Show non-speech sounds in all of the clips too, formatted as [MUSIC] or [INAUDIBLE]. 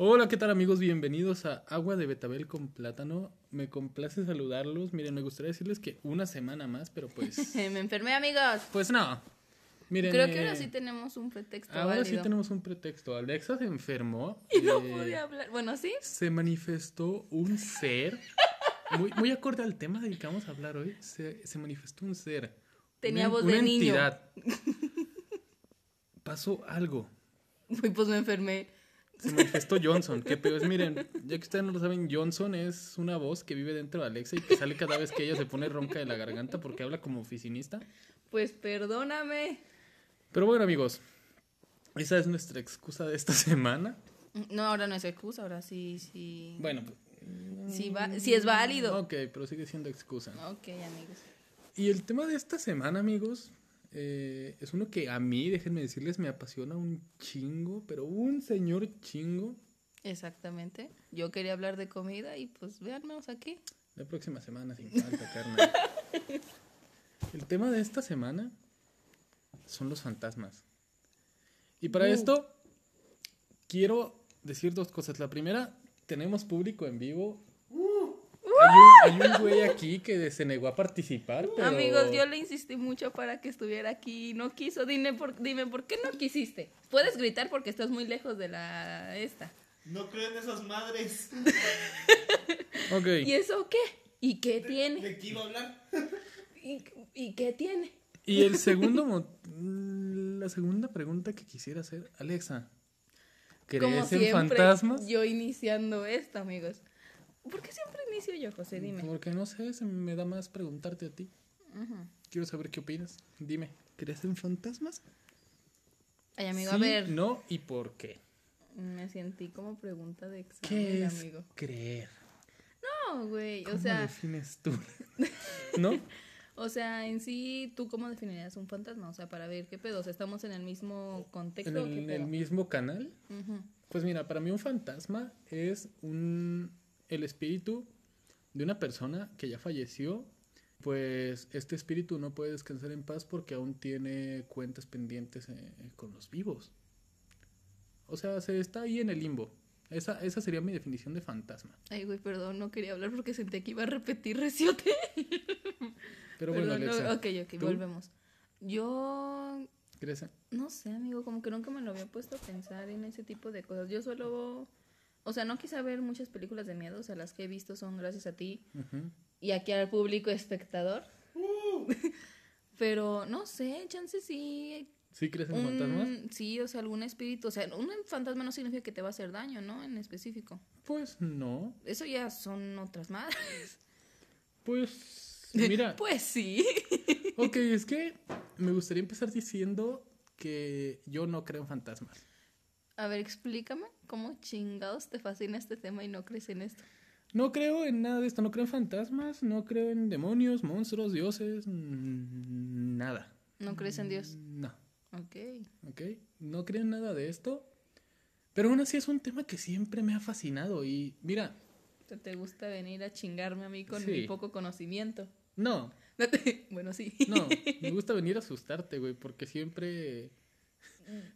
Hola, ¿qué tal amigos? Bienvenidos a Agua de Betabel con Plátano. Me complace saludarlos. Miren, me gustaría decirles que una semana más, pero pues... [LAUGHS] Me enfermé, amigos. pues no. Miren, Creo que eh, ahora sí tenemos un pretexto ahora sí tenemos un pretexto. Alexa se enfermó. [LAUGHS] Y no eh, pude hablar. Bueno, sí. Se manifestó un ser. Muy, muy acorde al tema del que vamos a hablar hoy. Se, se manifestó un ser. Tenía una, voz una de niño. entidad. [LAUGHS] Pasó algo. Pues me enfermé. Se manifestó Johnson. Que pues miren, ya que ustedes no lo saben, Johnson es una voz que vive dentro de Alexa y que sale cada vez que ella se pone ronca de la garganta porque habla como oficinista. Pues perdóname. Pero bueno, amigos, esa es nuestra excusa de esta [LAUGHS] semana. No, ahora no es excusa, ahora sí, sí. Bueno, pues, Sí, va, sí es válido. ok, pero sigue siendo excusa. Ok, amigos. Y el tema de esta semana, amigos, eh, es uno que a mí, déjenme decirles, me apasiona un chingo, pero un señor chingo. Exactamente. Yo quería hablar de comida y pues véanmenos aquí. La próxima semana, sin falta, [LAUGHS] carnal. El tema de esta semana son los fantasmas. Y para Uh. esto, quiero decir dos cosas. La primera, tenemos público en vivo. Hay un, hay un güey aquí que se negó a participar, pero... Amigos, yo le insistí mucho para que estuviera aquí y no quiso. Dime por, dime, ¿por qué no quisiste? Puedes gritar porque estás muy lejos de la esta. No creo en esas madres. [LAUGHS] Ok. ¿Y eso qué? ¿Y qué tiene? ¿De qué iba a hablar? ¿Y, y qué tiene? Y el segundo... La segunda pregunta que quisiera hacer, Alexa, ¿crees Como en siempre, fantasmas? Yo iniciando esto, amigos. ¿Por qué siempre inicio yo, José? Dime. Porque no sé, se me da más preguntarte a ti. Quiero saber qué opinas. Dime, ¿crees en fantasmas? Ay, amigo, Sí, a ver. No, ¿y por qué? Me sentí como pregunta de examen, ¿Qué es amigo. creer? No, güey. ¿Cómo O sea, defines tú? [LAUGHS] ¿No? o sea, en sí, ¿tú cómo definirías un fantasma? O sea, para ver qué pedo. O sea, ¿estamos en el mismo contexto ¿En qué el, pedo? el mismo canal? Pues mira, para mí un fantasma es un el espíritu de una persona que ya falleció. Pues este espíritu no puede descansar en paz porque aún tiene cuentas pendientes eh, con los vivos. O sea, se está ahí en el limbo. Esa, esa sería mi definición de fantasma. Ay, güey, perdón, no quería hablar porque sentí que iba a repetir reciote. Pero bueno, Perdón, no, Alexa, ok, ok, ¿tú? volvemos. Yo ¿crees No sé, amigo, como que nunca me lo había puesto a pensar en ese tipo de cosas. Yo suelo, o sea, no quise ver muchas películas de miedo, o sea, las que he visto son gracias a ti Ujú. y aquí al público espectador. [LAUGHS] Pero no sé, chance sí. ¿Sí crees en un- fantasmas? Sí, o sea, algún espíritu, o sea, un fantasma no significa que te va a hacer daño, ¿no? En específico. Pues no. Eso ya son otras madres. Pues [LAUGHS] mira, Pues sí. ok, es que me gustaría empezar diciendo que yo no creo en fantasmas. A ver, explícame cómo chingados te fascina este tema y no crees en esto. No creo en nada de esto, no creo en fantasmas, no creo en demonios, monstruos, dioses, mm, nada. ¿No crees en Dios? No, Ok. ok, no creo en nada de esto. Pero aún así es un tema que siempre me ha fascinado y mira, ¿Te, te gusta venir a chingarme a mí con Sí. mi poco conocimiento? no, [LAUGHS] bueno, sí. no, [LAUGHS] me gusta venir a asustarte, güey, porque siempre...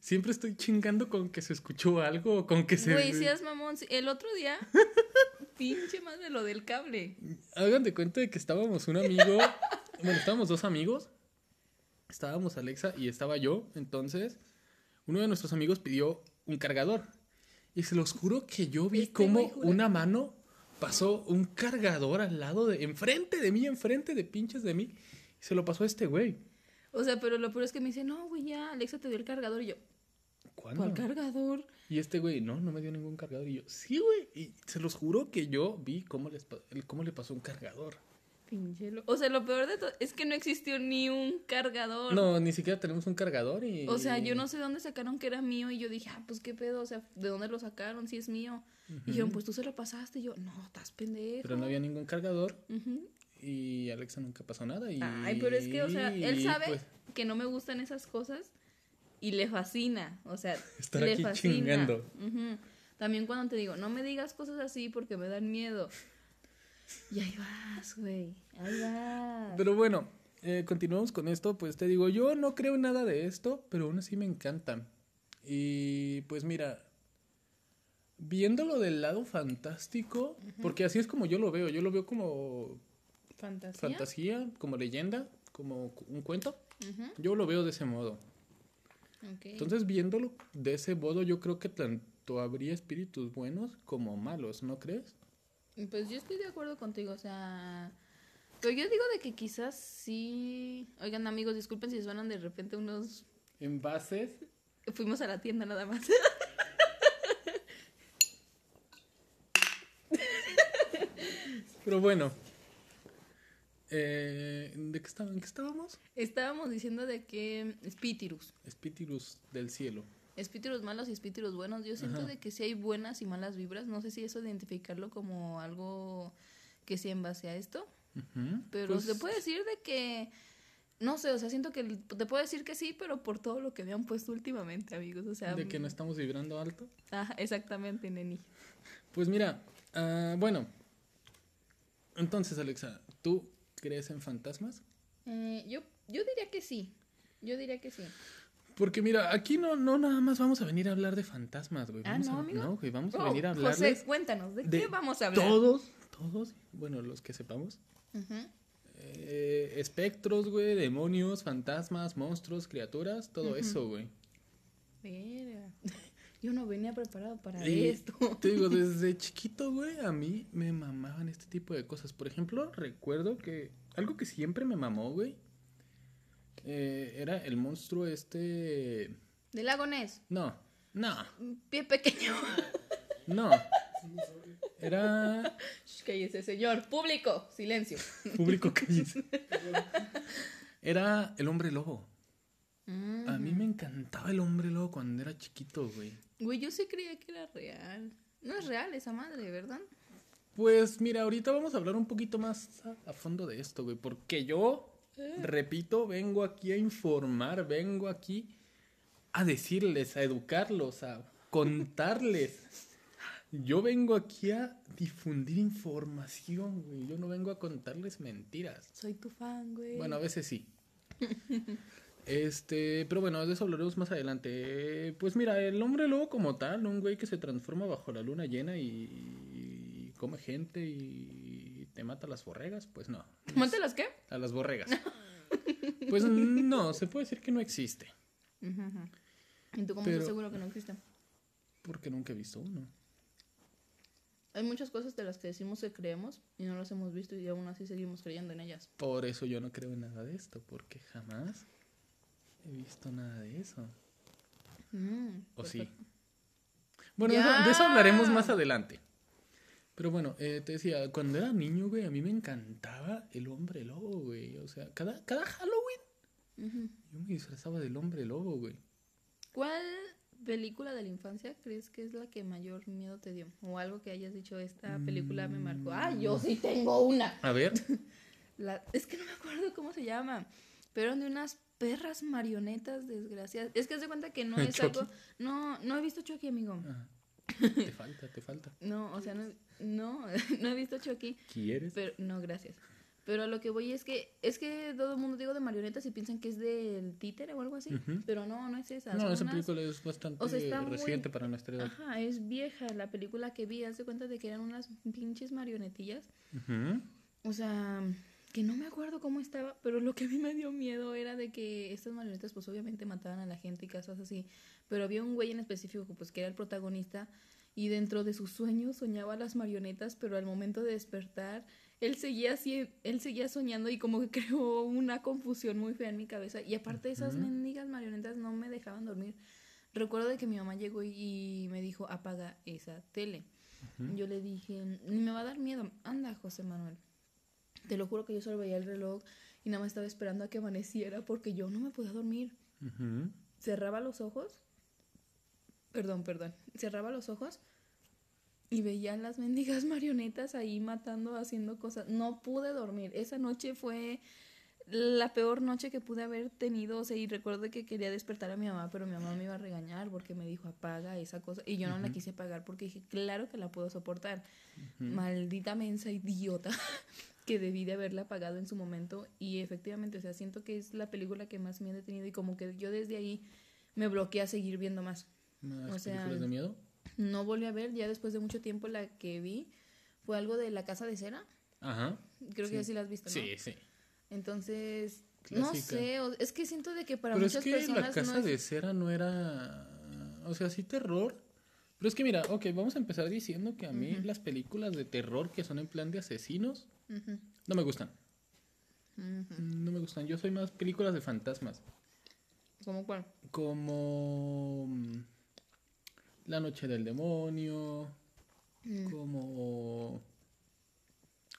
Siempre estoy chingando con que se escuchó algo o con que se... Güey, seas mamón. sí, El otro día, [LAUGHS] pinche más de lo del cable. Hagan de cuenta de que estábamos un amigo, bueno, estábamos dos amigos, estábamos Alexa y estaba yo, entonces uno de nuestros amigos pidió un cargador y se los juro que yo vi Este jura. una mano pasó un cargador al lado de, enfrente de mí, enfrente de pinches de mí y se lo pasó a este güey. O sea, pero lo peor es que me dice, no, güey, ya, Alexa te dio el cargador. Y yo, ¿Cuándo? ¿cuál cargador? Y este güey, no, no me dio ningún cargador. Y yo, sí, güey. Y se los juro que yo vi cómo, les, cómo le pasó un cargador. O sea, lo peor de todo es que no existió ni un cargador. No, ni siquiera tenemos un cargador y... O sea, yo no sé dónde sacaron que era mío y yo dije, ah, pues qué pedo, o sea, ¿de dónde lo sacaron? Si es mío. Y dijeron, pues tú se lo pasaste. Y yo, no, estás pendejo. Pero no había ningún cargador Ujú. Y Alexa nunca pasó nada. Y, Ay, pero es que, o sea, él sabe pues, que no me gustan esas cosas y le fascina. O sea, [LAUGHS] Estar le aquí fascina. chingando. También cuando te digo, no me digas cosas así porque me dan miedo. Y ahí vas, güey. Ahí vas. Pero bueno, eh, continuamos con esto. Pues te digo, yo no creo en nada de esto, pero aún así me encantan. Y pues mira, viéndolo del lado fantástico, porque así es como yo lo veo, yo lo veo como Fantasía. fantasía, como leyenda, como un cuento. Yo lo veo de ese modo. Entonces, viéndolo de ese modo, yo creo que tanto habría espíritus buenos como malos, ¿no crees? Pues yo estoy de acuerdo contigo, o sea... Pero yo digo de que quizás sí... Oigan amigos, disculpen si suenan de repente unos... Envases. Fuimos a la tienda nada más. Pero bueno. Eh, ¿De qué, estaba- en qué estábamos? Estábamos diciendo de que espíritus. Espíritus del cielo. Espíritus malos y espíritus buenos. Yo siento Ajá. de que sí hay buenas y malas vibras. No sé si eso identificarlo como algo que sea en base a esto. Pero Pues, se puede decir de que... No sé, o sea, siento que te puedo decir que sí, pero por todo lo que me han puesto últimamente, amigos. O sea, De que no estamos vibrando alto. Ajá, exactamente, Neni. Pues mira, ah, bueno. Entonces, Alexa, ¿tú crees en fantasmas? Eh, yo, yo diría que sí. Yo diría que sí. Porque mira, aquí no, no nada más vamos a venir a hablar de fantasmas, güey. Ah, Vamos ¿no, a, amigo? No, güey, vamos a Oh, venir a José, hablarles cuéntanos, ¿de, de qué vamos a hablar? todos, todos, bueno, los que sepamos. Eh, espectros, güey, demonios, fantasmas, monstruos, criaturas, todo eso, güey. Verga. Yo no venía preparado para Y esto. [LAUGHS] Te digo, [LAUGHS] desde chiquito, güey, a mí me mamaban este tipo de cosas. Por ejemplo, recuerdo que algo que siempre me mamó, güey, eh, era el monstruo este... Del lago Ness. No, no, Pie pequeño. [LAUGHS] no. Era Shh, Cállese, señor. Público. Silencio. público cállese. Era el hombre lobo. A mí me encantaba el hombre lobo cuando era chiquito, güey. Güey, yo sí creía que era real. No es real esa madre, ¿verdad? Pues mira, ahorita vamos a hablar un poquito más a, a fondo de esto, güey, porque yo, repito, vengo aquí a informar, vengo aquí a decirles, a educarlos, a contarles. Yo vengo aquí a difundir información, güey. Yo no vengo a contarles mentiras. Soy tu fan, güey. Bueno, a veces sí. [LAUGHS] Este, pero bueno, de eso hablaremos más adelante. Pues mira, el hombre lobo como tal, un güey que se transforma bajo la luna llena y, y come gente y te mata a las borregas, pues no. ¿Mate las qué? A las borregas. Pues no, se puede decir que no existe. ¿Y tú cómo Pero- estás seguro que no existe? porque nunca he visto uno. Hay muchas cosas de las que decimos que creemos y no las hemos visto y aún así seguimos creyendo en ellas. Por eso yo no creo en nada de esto, porque jamás he visto nada de eso. Mm, ¿O sí? perfecto. Bueno, de eso, de eso hablaremos más adelante. Pero bueno, eh, te decía, cuando era niño, güey, a mí me encantaba el hombre lobo, güey. O sea, cada, cada Halloween yo me disfrazaba del hombre lobo, güey. ¿Cuál película de la infancia crees que es la que mayor miedo te dio? O algo que hayas dicho, esta película me marcó. Ah, yo sí tengo una. A ver, [LAUGHS] La- es que no me acuerdo cómo se llama. Pero eran de unas perras marionetas desgraciadas. Es que haz de cuenta que no [LAUGHS] es Chucky. algo. No, no he visto Chucky, amigo. ah, [LAUGHS] te falta, te falta. No, o sea, no, no, [LAUGHS] no he visto Chucky. ¿Quieres? Pero, no, gracias. Pero a lo que voy es que, es que todo el mundo digo de marionetas y piensan que es del títere o algo así. Pero no, no es esa. No, esa unas- película es bastante o sea, está muy- reciente para nuestra edad. Ajá, es vieja la película que vi. Haz de cuenta de que eran unas pinches marionetillas. Ujú. O sea, que no me acuerdo cómo estaba, pero lo que a mí me dio miedo era de que estas marionetas pues obviamente mataban a la gente y cosas así. Pero había un güey en específico pues que era el protagonista y dentro de sus sueños soñaba las marionetas, pero al momento de despertar él seguía así, él seguía soñando y como que [LAUGHS] creó una confusión muy fea en mi cabeza. Y aparte esas mendigas marionetas no me dejaban dormir. Recuerdo de que mi mamá llegó y me dijo, apaga esa tele. Yo le dije, me va a dar miedo. Anda, José Manuel. Te lo juro que yo solo veía el reloj y nada más estaba esperando a que amaneciera porque yo no me podía dormir. Cerraba los ojos. Perdón, perdón. Cerraba los ojos y veía las mendigas [LAUGHS] marionetas ahí matando, haciendo cosas. No pude dormir. Esa noche fue la peor noche que pude haber tenido. O sea, y recuerdo que quería despertar a mi mamá, pero mi mamá me iba a regañar porque me dijo apaga esa cosa. Y yo no la quise apagar porque dije, claro que la puedo soportar. Maldita mensa idiota. [LAUGHS] que debí de haberla apagado en su momento y efectivamente, o sea, siento que es la película que más miedo he tenido y como que yo desde ahí me bloqueé a seguir viendo más. ¿Más O sea, películas de miedo? no volví a ver, ya después de mucho tiempo la que vi fue algo de La Casa de Cera. Ajá. Creo Sí. que así la has visto, ¿no? Sí, sí. Entonces, no Clásica. sé, o- es que siento de que para Pero es muchas que personas la casa no es... de cera no era. O sea, sí terror. Pero es que mira, ok, vamos a empezar diciendo que a mí las películas de terror que son en plan de asesinos No me gustan. No me gustan. Yo soy más películas de fantasmas. ¿Cómo cuál? Como. mm, La Noche del Demonio. Mm. Como.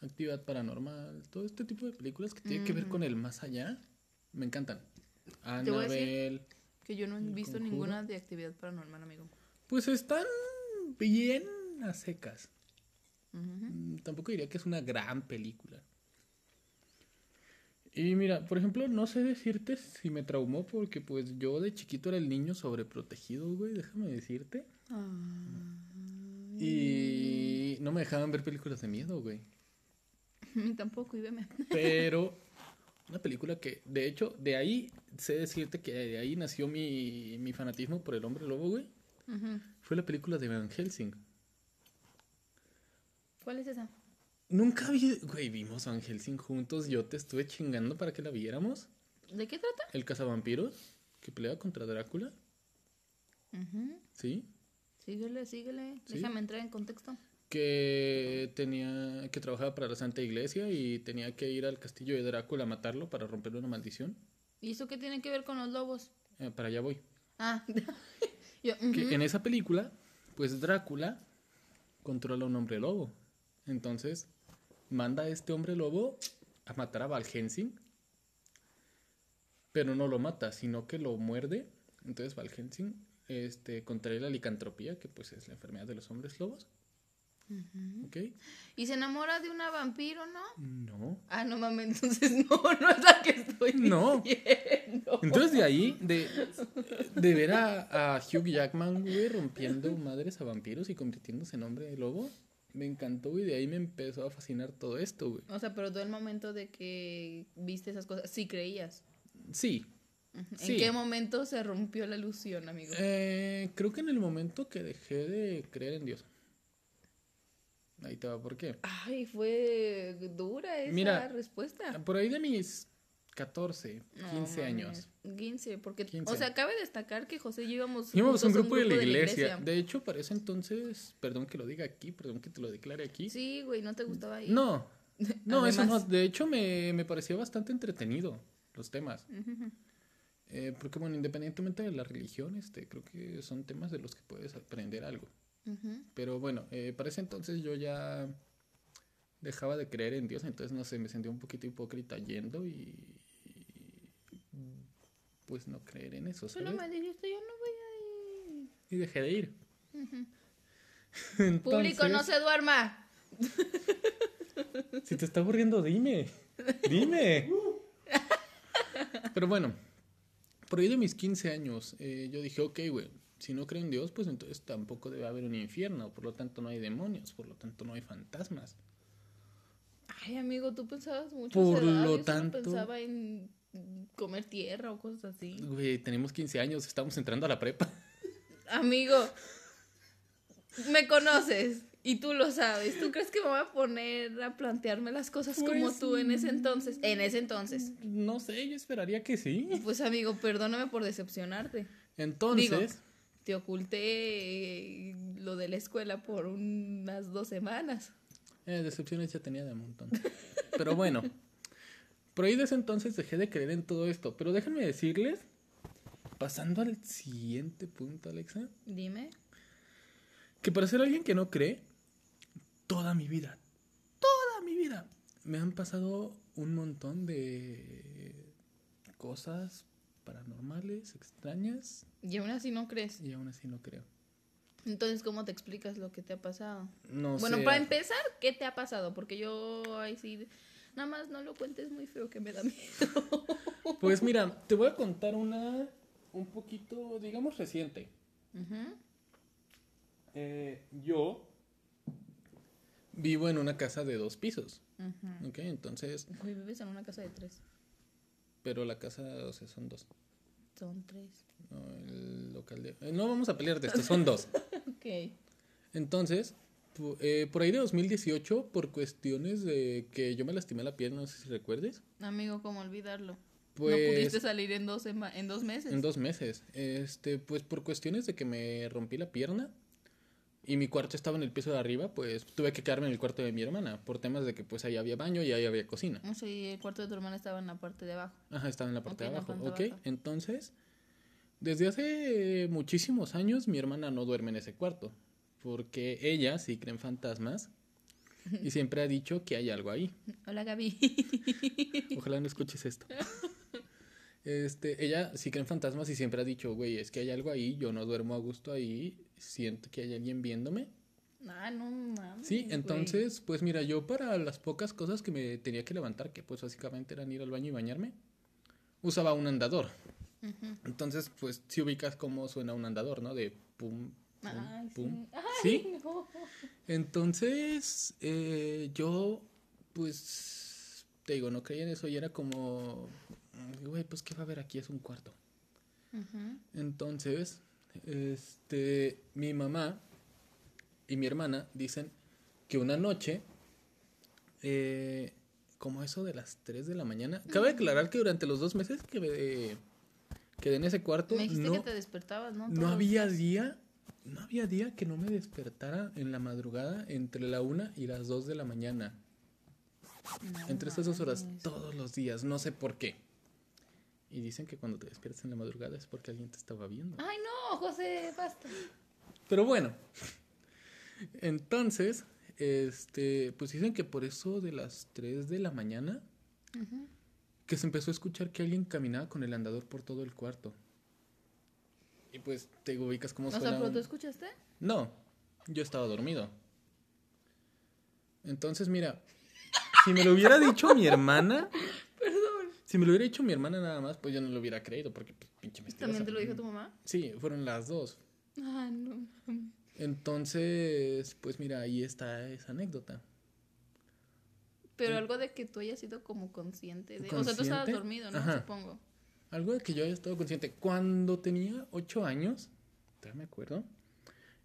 Actividad Paranormal. Todo este tipo de películas que tienen que ver con el más allá. Me encantan. Annabelle. Que yo no he ¿El visto conjuro? ninguna de actividad paranormal, amigo. Pues están bien a secas. Mm, Tampoco diría que es una gran película. Y mira, por ejemplo, no sé decirte si me traumó porque pues yo de chiquito era el niño sobreprotegido, güey, déjame decirte. Y no me dejaban ver películas de miedo, güey. [LAUGHS] Tampoco, y veme. Pero [LAUGHS] una película que, de hecho, de ahí sé decirte que de ahí nació mi, mi fanatismo por el hombre lobo, güey. Fue la película de Van Helsing. ¿Cuál es esa? Nunca vi, güey, vimos Van Helsing juntos. Yo te estuve chingando para que la viéramos. ¿De qué trata? El cazavampiros que pelea contra Drácula. Sí. Síguele, síguele. Sí. Déjame entrar en contexto. Que tenía, que trabajaba para la Santa Iglesia y tenía que ir al castillo de Drácula a matarlo para romperle una maldición. ¿Y eso qué tiene que ver con los lobos? Eh, para allá voy. Ah, [LAUGHS] yo, Que en esa película, pues Drácula controla a un hombre lobo. Entonces, manda a este hombre lobo a matar a Val Helsing. Pero no lo mata, sino que lo muerde. Entonces Val Helsing este, contrae la licantropía, que pues es la enfermedad de los hombres lobos. ¿Ok? Y se enamora de una vampiro, ¿no? No. Ah, no mames, [LAUGHS] entonces no, no es la que estoy [LAUGHS] No. diciendo. Entonces de ahí, de, de ver a, a Hugh Jackman, güey, rompiendo madres a vampiros y convirtiéndose en hombre lobo, me encantó, y de ahí me empezó a fascinar todo esto, güey. O sea, pero tú el momento de que viste esas cosas, sí creías. Sí. ¿En Sí. qué momento se rompió la ilusión, amigo? Eh, creo que en el momento que dejé de creer en Dios. Ahí te va, ¿por qué? Ay, fue dura esa Mira, respuesta. Por ahí de mis 14, No 15 mames, años. 15, porque, 15. o sea, cabe destacar que José y yo íbamos Íbamos a un grupo, de, la iglesia. De hecho, para ese entonces, perdón que lo diga aquí, perdón que te lo declare aquí. Sí, güey, ¿no te gustaba ahí? No, [LAUGHS] no, eso no. De hecho, me, me parecía bastante entretenido los temas. Eh, porque, bueno, independientemente de la religión, este, creo que son temas de los que puedes aprender algo. Pero bueno, eh, para ese entonces yo ya dejaba de creer en Dios, entonces no sé, me sentía un poquito hipócrita yendo y, pues no creer en eso, ¿sabes? dijiste, yo no voy a ir. Y dejé de ir. [LAUGHS] Público, no se duerma. [LAUGHS] Si te está aburriendo, dime. Dime. [LAUGHS] Pero bueno, por ahí de mis 15 años, eh, yo dije, ok, güey, si no creo en Dios, pues entonces tampoco debe haber un infierno, por lo tanto no hay demonios, por lo tanto no hay fantasmas. Ay, amigo, tú pensabas mucho. Por lo yo solo tanto- pensaba en comer tierra o cosas así. Güey, tenemos 15 años, estamos entrando a la prepa. Amigo, me conoces y tú lo sabes. ¿Tú crees que me voy a poner a plantearme las cosas como Pues, tú en ese entonces? En ese entonces. No sé, yo esperaría que sí. Pues amigo, perdóname por decepcionarte. Entonces, Digo, te oculté eh, lo de la escuela por unas dos semanas. eh, decepciones ya tenía de un montón. Pero bueno, por ahí de ese entonces dejé de creer en todo esto. Pero déjenme decirles, pasando al siguiente punto, Alexa, Dime. que para ser alguien que no cree, toda mi vida, toda mi vida, me han pasado un montón de cosas paranormales, extrañas, Y aún así no crees. y aún así no creo. Entonces, ¿cómo te explicas lo que te ha pasado? No bueno, sé. para empezar, ¿qué te ha pasado? Porque yo ahí sí, nada más no lo cuentes muy feo que me da miedo. [LAUGHS] Pues mira, te voy a contar una un poquito, digamos, reciente. Eh, yo vivo en una casa de dos pisos, Ujú. ¿ok? Entonces, vives en una casa de tres. pero la casa, o sea, son dos. Son tres. No, el local de... eh, no vamos a pelear de esto, son dos. [LAUGHS] Ok. Entonces, eh, por ahí de 2018, por cuestiones de que yo me lastimé la pierna, no sé si recuerdes, Amigo, ¿cómo olvidarlo? pues no pudiste salir en dos, en dos meses. en dos meses, este, pues por cuestiones de que me rompí la pierna y mi cuarto estaba en el piso de arriba, pues tuve que quedarme en el cuarto de mi hermana por temas de que pues ahí había baño y ahí había cocina. Sea, y el cuarto de tu hermana estaba en la parte de abajo. Ajá, estaba en la parte de abajo. Ok, baja. entonces, desde hace muchísimos años mi hermana no duerme en ese cuarto, porque ella sí cree en fantasmas y siempre ha dicho que hay algo ahí. [LAUGHS] Hola, Gaby. Ojalá no escuches esto. Este, ella sí cree en fantasmas y siempre ha dicho, güey, es que hay algo ahí, yo no duermo a gusto ahí, siento que hay alguien viéndome. ah, no mames. Sí, güey. entonces, pues mira, yo para las pocas cosas que me tenía que levantar, que pues básicamente eran ir al baño y bañarme, usaba un andador. Entonces, pues si ubicas cómo suena un andador, ¿no? De pum, pum, Ay, pum. sí. Ay, ¿Sí? no. Entonces, eh, yo, pues, te digo, no creía en eso y era como, güey, pues, ¿qué va a haber aquí? Es un cuarto. Entonces, este, mi mamá y mi hermana dicen que una noche, eh, como eso de las 3 de la mañana, cabe aclarar que durante los dos meses que me quedé en ese cuarto, Me dijiste no, que te despertabas, ¿no? no Todos los había día, no había día que no me despertara en la madrugada entre la una y las 2 de la mañana. No entre estas dos horas, todos los días, no sé por qué. Y dicen que cuando te despiertas en la madrugada es porque alguien te estaba viendo. Ay, no, José, basta. Pero bueno, entonces, este, pues dicen que por eso de las 3 de la mañana, que se empezó a escuchar que alguien caminaba con el andador por todo el cuarto. Y pues te ubicas cómo O sea, suena. ¿pero un- tú escuchaste? No, yo estaba dormido. Entonces, mira, si me lo hubiera dicho mi hermana, [LAUGHS] Perdón. si me lo hubiera dicho mi hermana nada más, pues yo no lo hubiera creído, porque pues, pinche mentirosa. ¿También te lo dijo tu mamá? Sí, fueron las dos. Ah, no. Entonces, pues mira, ahí está esa anécdota. Pero algo de que tú hayas sido como consciente de... O sea, tú estabas ¿Consciente? dormido, ¿no? Ajá. Supongo. Algo de que yo haya estado consciente. Cuando tenía ocho años, todavía me acuerdo,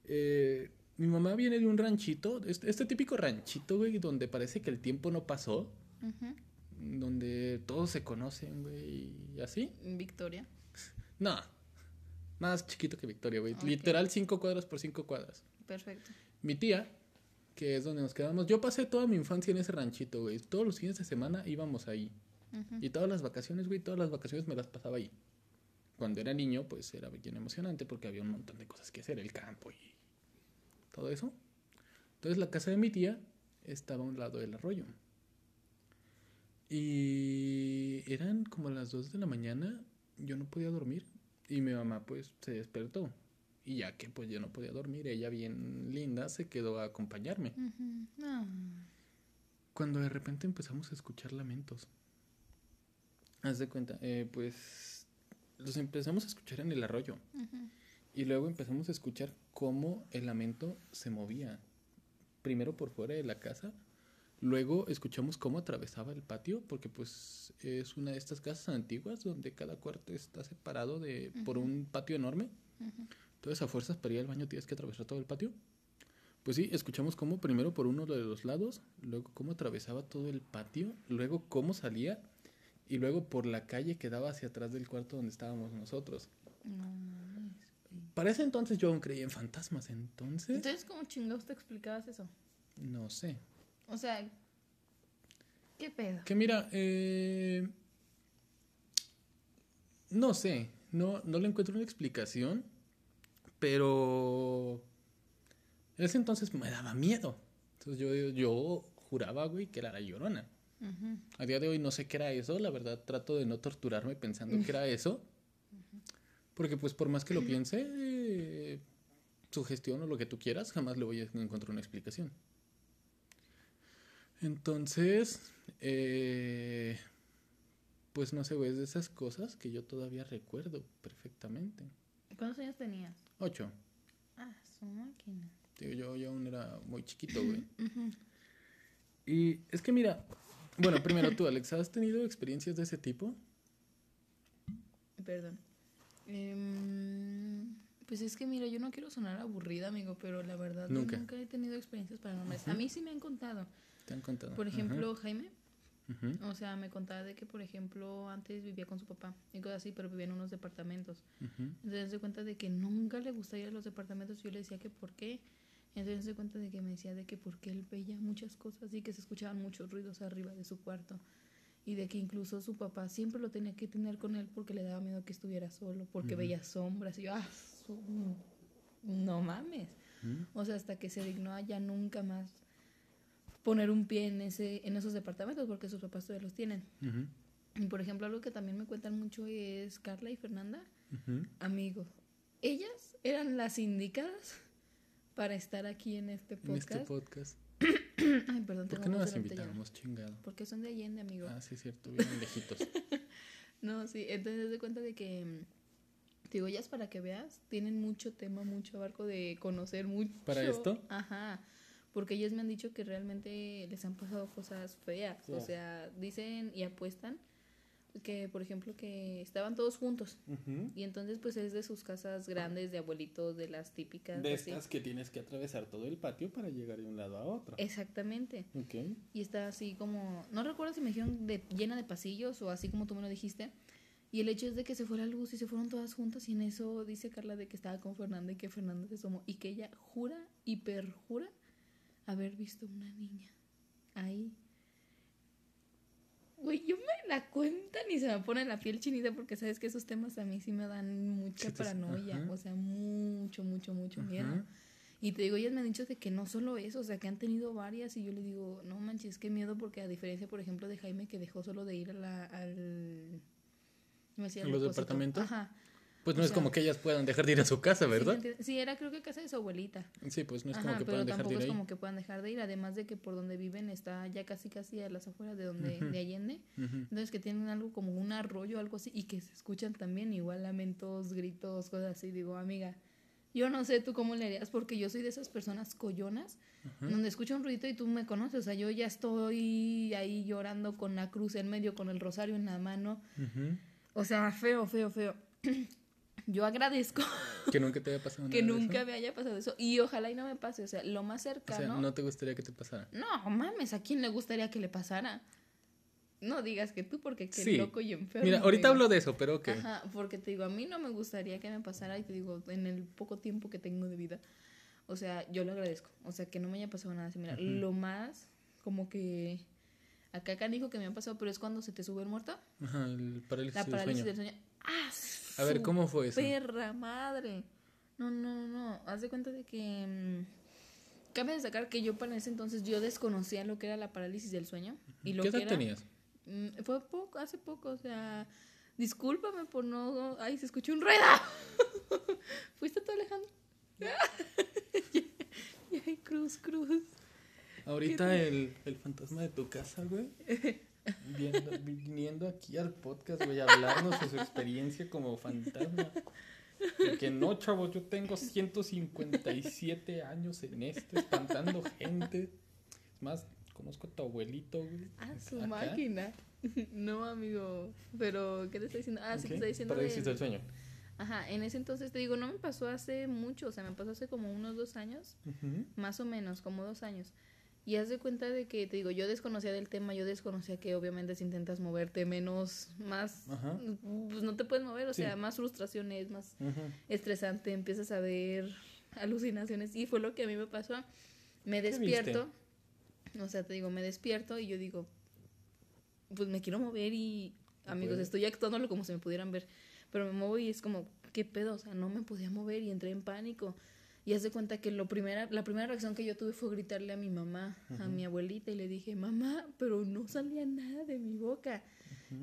eh, mi mamá viene de un ranchito, este, este típico ranchito, güey, donde parece que el tiempo no pasó, donde todos se conocen, güey, y así. Victoria. No, más chiquito que Victoria, güey. Literal cinco cuadras por cinco cuadras. Perfecto. Mi tía, que es donde nos quedamos, yo pasé toda mi infancia en ese ranchito, güey. Todos los fines de semana íbamos ahí. Y todas las vacaciones, güey, todas las vacaciones me las pasaba ahí. Cuando era niño, pues era bien emocionante porque había un montón de cosas que hacer, el campo y todo eso. Entonces la casa de mi tía estaba a un lado del arroyo. Y eran como las 2 de la mañana, yo no podía dormir y mi mamá pues se despertó. Y ya que pues yo no podía dormir, ella bien linda se quedó a acompañarme. Cuando de repente empezamos a escuchar lamentos. Haz de cuenta, eh, pues los empezamos a escuchar en el arroyo. Ujú. Y luego empezamos a escuchar cómo el lamento se movía. Primero por fuera de la casa. Luego escuchamos cómo atravesaba el patio, porque pues es una de estas casas antiguas donde cada cuarto está separado de, por un patio enorme. Ujú. Entonces a fuerzas para ir al baño tienes que atravesar todo el patio. Pues sí, escuchamos cómo primero por uno de los lados, luego cómo atravesaba todo el patio, luego cómo salía y luego por la calle que daba hacia atrás del cuarto donde estábamos nosotros. No mames. Para ese entonces yo aún creía en fantasmas, entonces Entonces, ¿cómo chingados te explicabas eso? no sé. O sea, ¿qué pedo? Que mira, eh, no sé, no, no le encuentro una explicación, pero en ese entonces me daba miedo. Entonces yo, yo juraba, güey, que era la llorona. A día de hoy no sé qué era eso, la verdad trato de no torturarme pensando que era eso. Porque pues por más que lo piense, eh, sugestión o lo que tú quieras, jamás le voy a encontrar una explicación. Entonces, eh, pues no sé, es de esas cosas que yo todavía recuerdo perfectamente. ¿Cuántos años tenías? Ocho. Ah, su máquina. Digo, yo, yo aún era muy chiquito, güey. Y es que mira, bueno, primero [LAUGHS] tú, Alex, ¿has tenido experiencias de ese tipo? Perdón. Em, Pues es que mira, yo no quiero sonar aburrida, amigo, pero la verdad Nunca. yo nunca he tenido experiencias paranormales. A mí sí me han contado. Te han contado. Por ejemplo, Jaime, o sea, me contaba de que, por ejemplo, antes vivía con su papá y cosas así, pero vivía en unos departamentos. Entonces se cuenta de que nunca le gustaba ir a los departamentos. Yo le decía que por qué. Entonces se cuenta de que me decía de que porque él veía muchas cosas y que se escuchaban muchos ruidos arriba de su cuarto. Y de que incluso su papá siempre lo tenía que tener con él porque le daba miedo que estuviera solo, porque Ujú. veía sombras. Y yo, ah, su- no mames. Ujú. O sea, hasta que se dignó a ya nunca más poner un pie en, ese, en esos departamentos porque sus papás todavía los tienen. Ujú, Y por ejemplo, algo que también me cuentan mucho es Carla y Fernanda ujú. amigo, ellas eran las indicadas para estar aquí en este En este podcast. podcast. [CLEARS THROAT] Ay, perdón, ¿Por qué no las invitamos? Chingado. Porque son de Allende, amigo. Ah, sí, es cierto, bien [LAUGHS] lejitos. No, sí, entonces de cuenta de que, mm, digo, ellas para que veas, tienen mucho tema, mucho abarco de conocer mucho. ¿Para esto? Ajá. Porque ellas me han dicho que realmente les han pasado cosas feas. O sea, dicen y apuestan que, por ejemplo, que estaban todos juntos. Y entonces, pues es de sus casas grandes, de abuelitos, de las típicas. De así. estas que tienes que atravesar todo el patio para llegar de un lado a otro. Exactamente. Ok. Y está así como, no recuerdo si me dijeron de, llena de pasillos o así como tú me lo dijiste. Y el hecho es de que se fue la luz y se fueron todas juntas y en eso dice Carla de que estaba con Fernanda y que Fernanda se asomó y que ella jura y perjura haber visto una niña ahí. Güey, yo me la cuentan y se me pone la piel chinita porque sabes que esos temas a mí sí me dan mucha paranoia, ajá. o sea, mucho, mucho, mucho miedo. Y te digo, ellas me han dicho de que no solo eso, o sea, que han tenido varias y yo le digo, no manches, qué miedo porque a diferencia, por ejemplo, de Jaime que dejó solo de ir a la, al... me decía, ¿A al los depósito. departamentos? Ajá. Pues no O es como que ellas puedan dejar de ir a su casa, ¿verdad? Sí, era creo que casa de su abuelita. Sí, pues no es Ajá, como que pero puedan dejar de tampoco ir es ahí. como que puedan dejar de ir, además de que por donde viven está ya casi casi a las afueras de donde de Allende. Entonces que tienen algo como un arroyo algo así y que se escuchan también igual lamentos, gritos, cosas así. Digo, amiga, yo no sé tú cómo le harías porque yo soy de esas personas collonas donde escucho un ruidito y tú me conoces. O sea, yo ya estoy ahí llorando con la cruz en medio, con el rosario en la mano. O sea, feo, feo, feo. [CLEARS THROAT] Yo agradezco Que nunca te haya pasado [LAUGHS] que nada de nunca eso. me haya pasado eso. Y ojalá y no me pase. O sea, lo más O cercano. sea, no te gustaría que te pasara. No, mames, ¿a quién le gustaría que le pasara? No digas que tú, porque qué Sí. loco y enfermo. Mira, ahorita hablo de eso, pero ok. Ajá, porque te digo, a mí no me gustaría que me pasara y te digo, en el poco tiempo que tengo de vida. O sea, yo lo agradezco. O sea, que no me haya pasado nada. Mira, Ujú. lo más como que acá canijo que me ha pasado, pero es cuando se te sube el muerto. Ajá, el parálisis, La del parálisis sueño. del sueño. ¡Ah! A ver, ¿cómo fue eso? Perra madre. No, no, no. Haz de cuenta de que. mm, cabe destacar que yo para ese entonces yo desconocía lo que era la parálisis del sueño. Y lo ¿Qué edad tenías? Mm, Fue poco, hace poco, o sea. Discúlpame por no. Ay, se escuchó un ruido. [LAUGHS] ¿Fuiste tú, Alejandro? [LAUGHS] Ay, cruz, cruz. Ahorita el, el fantasma de tu casa, güey. [LAUGHS] viendo- viniendo aquí al podcast, güey, a hablarnos de su experiencia como fantasma. De que no, chavos, yo tengo 157 años en esto, espantando gente. Es más, conozco a tu abuelito, güey. Ah, su acá. máquina. [LAUGHS] No, amigo. Pero, ¿qué te está diciendo? Ah, sí, Ok, te está diciendo. Parálisis del- sueño. Ajá, en ese entonces te digo, no me pasó hace mucho, o sea, me pasó hace como unos dos años, más o menos, como dos años. Y haz de cuenta de que, te digo, yo desconocía del tema, yo desconocía que obviamente si intentas moverte menos, más, Ajá. pues no te puedes mover, o Sí. sea, más frustraciones, más estresante, empiezas a ver [LAUGHS] alucinaciones y fue lo que a mí me pasó. Me ¿Qué despierto, o sea, te digo, me despierto y yo digo, pues me quiero mover y amigos, estoy actuándolo como si me pudieran ver, pero me muevo y es como, ¿qué pedo? O sea, no me podía mover y entré en pánico. Y haz de cuenta que lo primera, la primera reacción que yo tuve fue gritarle a mi mamá, a mi abuelita, y le dije, mamá, pero no salía nada de mi boca.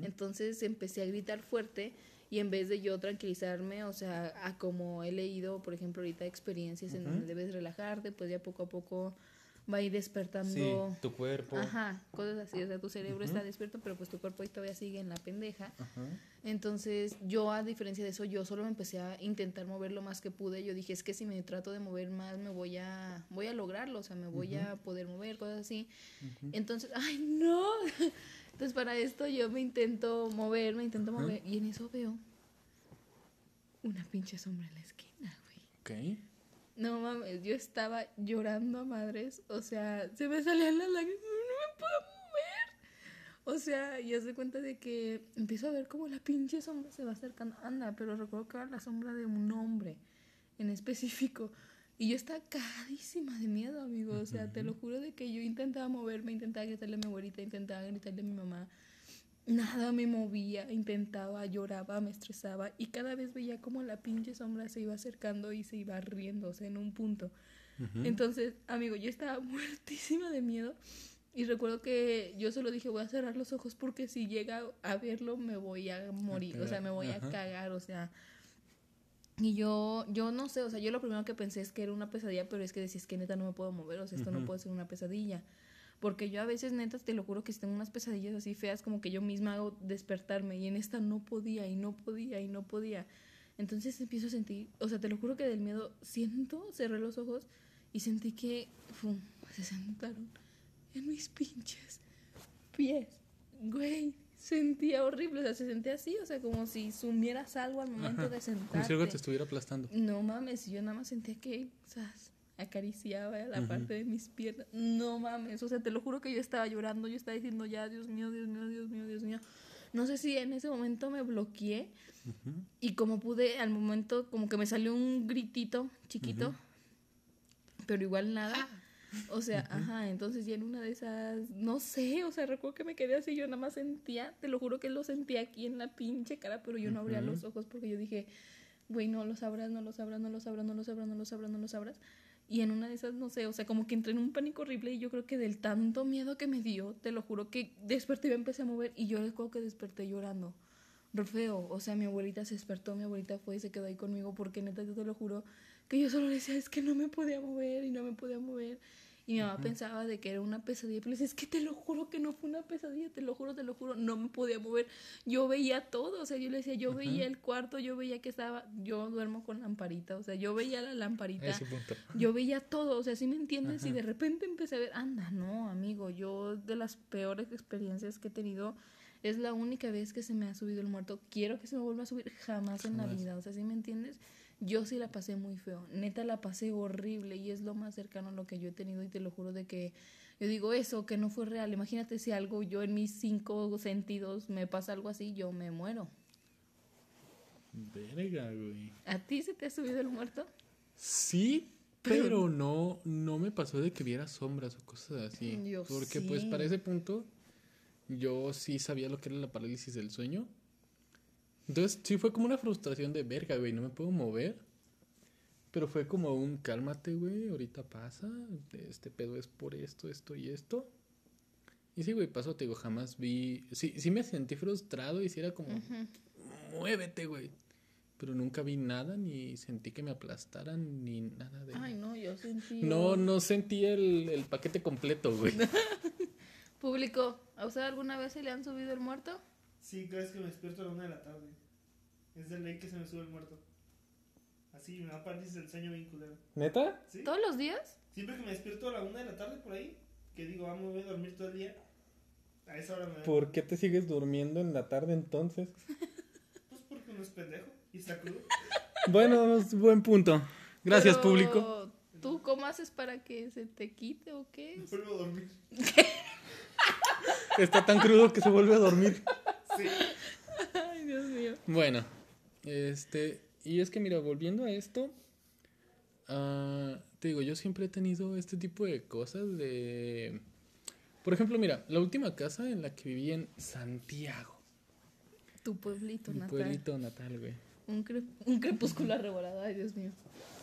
Entonces empecé a gritar fuerte y en vez de yo tranquilizarme, o sea, a como he leído, por ejemplo, ahorita experiencias en donde debes relajarte, pues ya poco a poco va a ir Sí, despertando. tu cuerpo. Ajá, cosas así, o sea, tu cerebro está despierto, pero pues tu cuerpo ahí todavía sigue en la pendeja. Ajá. Entonces, yo a diferencia de eso, yo solo me empecé a intentar mover lo más que pude. Yo dije, es que si me trato de mover más, me voy a voy a lograrlo, o sea, me voy a poder mover, cosas así. Entonces, [LAUGHS] ay, no. [LAUGHS] Entonces, para esto yo me intento mover, me intento mover. Y en eso veo una pinche sombra en la esquina, güey. Ok. No mames, yo estaba llorando a madres. O sea, se me salían las lágrimas. No me puedo mover. O sea, y se cuenta de que empiezo a ver como la pinche sombra se va acercando. Anda, pero recuerdo que era la sombra de un hombre en específico. Y yo estaba cagadísima de miedo, amigo. O sea, te lo juro de que yo intentaba moverme, intentaba gritarle a mi abuelita, intentaba gritarle a mi mamá. Nada me movía, intentaba, lloraba, me estresaba y cada vez veía como la pinche sombra se iba acercando y se iba riendo, o sea, en un punto. Entonces, amigo, yo estaba [LAUGHS] muertísima de miedo y recuerdo que yo solo dije, voy a cerrar los ojos porque si llega a verlo me voy a morir, o sea, me voy a cagar, o sea... Y yo, yo no sé, o sea, yo lo primero que pensé es que era una pesadilla, pero es que decís que neta no me puedo mover, o sea, esto no puede ser una pesadilla. Porque yo a veces, neta, te lo juro que si tengo unas pesadillas así feas, como que yo misma hago despertarme. Y en esta no podía, y no podía, y no podía. Entonces empiezo a sentir, o sea, te lo juro que del miedo siento, cerré los ojos y sentí que ¡fum! se sentaron en mis pinches pies. Güey, sentía horrible, o sea, se sentía así, o sea, como si sumieras algo al momento Ajá, de sentarte. Como si algo te estuviera aplastando. No mames, yo nada más sentía que, o sea, acariciaba la parte de mis piernas. No mames, o sea, te lo juro que yo estaba llorando, yo estaba diciendo ya, Dios mío, Dios mío, Dios mío, Dios mío. No sé si en ese momento me bloqueé Ujú. y como pude, al momento, como que me salió un gritito chiquito, pero igual nada. O sea, ajá, entonces ya en una de esas, no sé, o sea, recuerdo que me quedé así, yo nada más sentía, te lo juro que lo sentía aquí en la pinche cara, pero yo no abría los ojos porque yo dije, güey, no los abras, no los abras, no los abras, no los abras, no los abras, no los abras. Y en una de esas, no sé, o sea, como que entré en un pánico horrible y yo creo que del tanto miedo que me dio, te lo juro que desperté y me empecé a mover y yo recuerdo que desperté llorando. Feo, o sea, mi abuelita se despertó, mi abuelita fue y se quedó ahí conmigo porque neta, yo te lo juro, que yo solo decía, es que no me podía mover y no me podía mover. Y mi mamá pensaba de que era una pesadilla, pero le decía, es que te lo juro que no fue una pesadilla, te lo juro, te lo juro, no me podía mover. Yo veía todo, o sea, yo le decía, yo veía el cuarto, yo veía que estaba, yo duermo con lamparita, o sea, yo veía la lamparita. A ese punto. Yo veía todo, o sea, ¿sí me entiendes? Y de repente empecé a ver, anda, no, amigo, yo de las peores experiencias que he tenido, es la única vez que se me ha subido el muerto. Quiero que se me vuelva a subir jamás, en la Jamás. vida, o sea, ¿sí me entiendes? Yo sí la pasé muy feo, neta la pasé horrible y es lo más cercano a lo que yo he tenido y te lo juro de que yo digo eso, que no fue real. Imagínate si algo yo en mis cinco sentidos me pasa algo así, yo me muero. Verga, güey. ¿A ti se te ha subido el muerto? Sí, Pero- pero no, no me pasó de que viera sombras o cosas así. Yo Porque pues para ese punto yo sí sabía lo que era la parálisis del sueño. Entonces sí fue como una frustración de verga, güey, no me puedo mover. Pero fue como un cálmate, güey, ahorita pasa. Este pedo es por esto, esto y esto. Y sí, güey, pasó, te digo, jamás vi. Sí, sí me sentí frustrado y sí era como, muévete, güey. Pero nunca vi nada, ni sentí que me aplastaran, ni nada de. Ay, no, yo sentí... No, no sentí el, el paquete completo, güey. [LAUGHS] Público, ¿a usted alguna vez se le han subido el muerto? Sí, cada vez que me despierto a la una de la tarde. Es de ley que se me sube el muerto. Así, me da parálisis del sueño bien culero. ¿Neta? ¿Sí? ¿Todos los días? Siempre que me despierto a la una de la tarde por ahí, que digo, vamos, voy a dormir todo el día. A esa hora me da. ¿Por qué te sigues durmiendo en la tarde entonces? [LAUGHS] Pues porque uno es pendejo y está crudo. [LAUGHS] Bueno, es buen punto. Gracias, Pero, público. ¿Tú cómo haces para que se te quite o qué? Vuelvo a dormir. Está tan crudo que se vuelve a dormir. [LAUGHS] Sí. Ay, Dios mío. Bueno, este, y es que mira, volviendo a esto, ah, te digo, yo siempre he tenido este tipo de cosas de... Por ejemplo, mira, la última casa en la que viví en Santiago, Tu pueblito mi natal. pueblito natal, güey. Un, cre- un crepúsculo arrebolado, ay, Dios mío.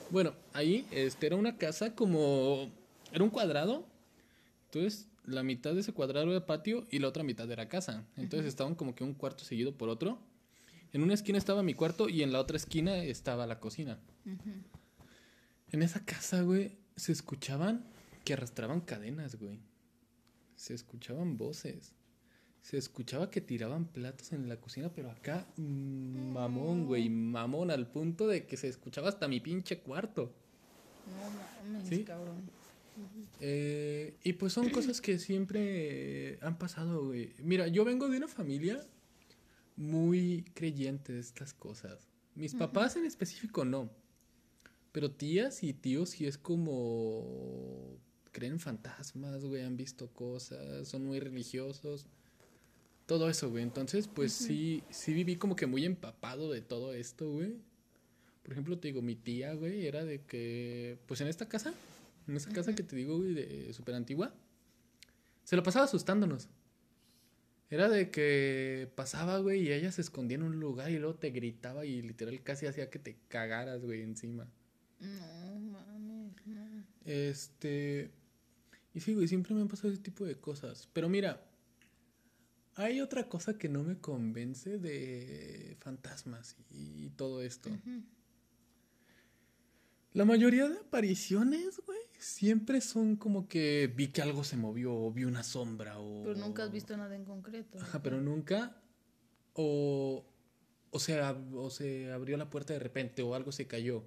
Bueno, ahí este, era una casa como... Era un cuadrado. Entonces, la mitad de ese cuadrado era patio y la otra mitad era casa. Entonces estaban como que un cuarto seguido por otro. En una esquina estaba mi cuarto y en la otra esquina estaba la cocina. En esa casa, güey, se escuchaban que arrastraban cadenas, güey. Se escuchaban voces. Se escuchaba que tiraban platos en la cocina, pero acá, mm, mamón, güey, mamón, al punto de que se escuchaba hasta mi pinche cuarto. No mames, ¿Sí? cabrón. Eh, y pues son cosas que siempre han pasado, güey. Mira, yo vengo de una familia muy creyente de estas cosas. Mis papás en específico no. Pero tías y tíos sí es como... Creen en fantasmas, güey, han visto cosas, son muy religiosos. Todo eso, güey. Entonces, pues sí, sí viví como que muy empapado de todo esto, güey. Por ejemplo, te digo, mi tía, güey, era de que, pues en esta casa, en esta casa que te digo, güey, de súper antigua, se lo pasaba asustándonos. Era de que pasaba, güey, y ella se escondía en un lugar y luego te gritaba y literal casi hacía que te cagaras, güey, encima. No, mames, no. Este. Y sí, güey, siempre me han pasado ese tipo de cosas. Pero mira, hay otra cosa que no me convence de fantasmas y todo esto. La mayoría de apariciones, güey, siempre son como que vi que algo se movió, o vi una sombra, o. Pero nunca has visto nada en concreto. Ajá, pero nunca. O. O se, o se abrió la puerta de repente, o algo se cayó.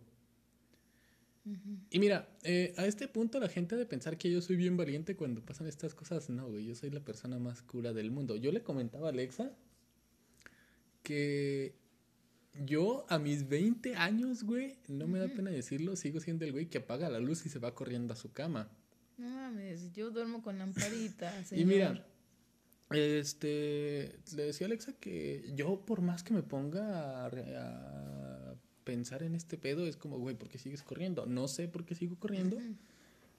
Y mira, eh, a este punto la gente ha de pensar que yo soy bien valiente cuando pasan estas cosas. No, güey, yo soy la persona más cura del mundo. Yo le comentaba a Alexa que yo a mis 20 años, güey, no me da pena decirlo, sigo siendo el güey que apaga la luz y se va corriendo a su cama. No mames, yo duermo con lamparita, [LAUGHS] Y señor. mira, este, le decía a Alexa que yo por más que me ponga a pensar en este pedo, es como, güey, ¿por qué sigues corriendo? No sé por qué sigo corriendo,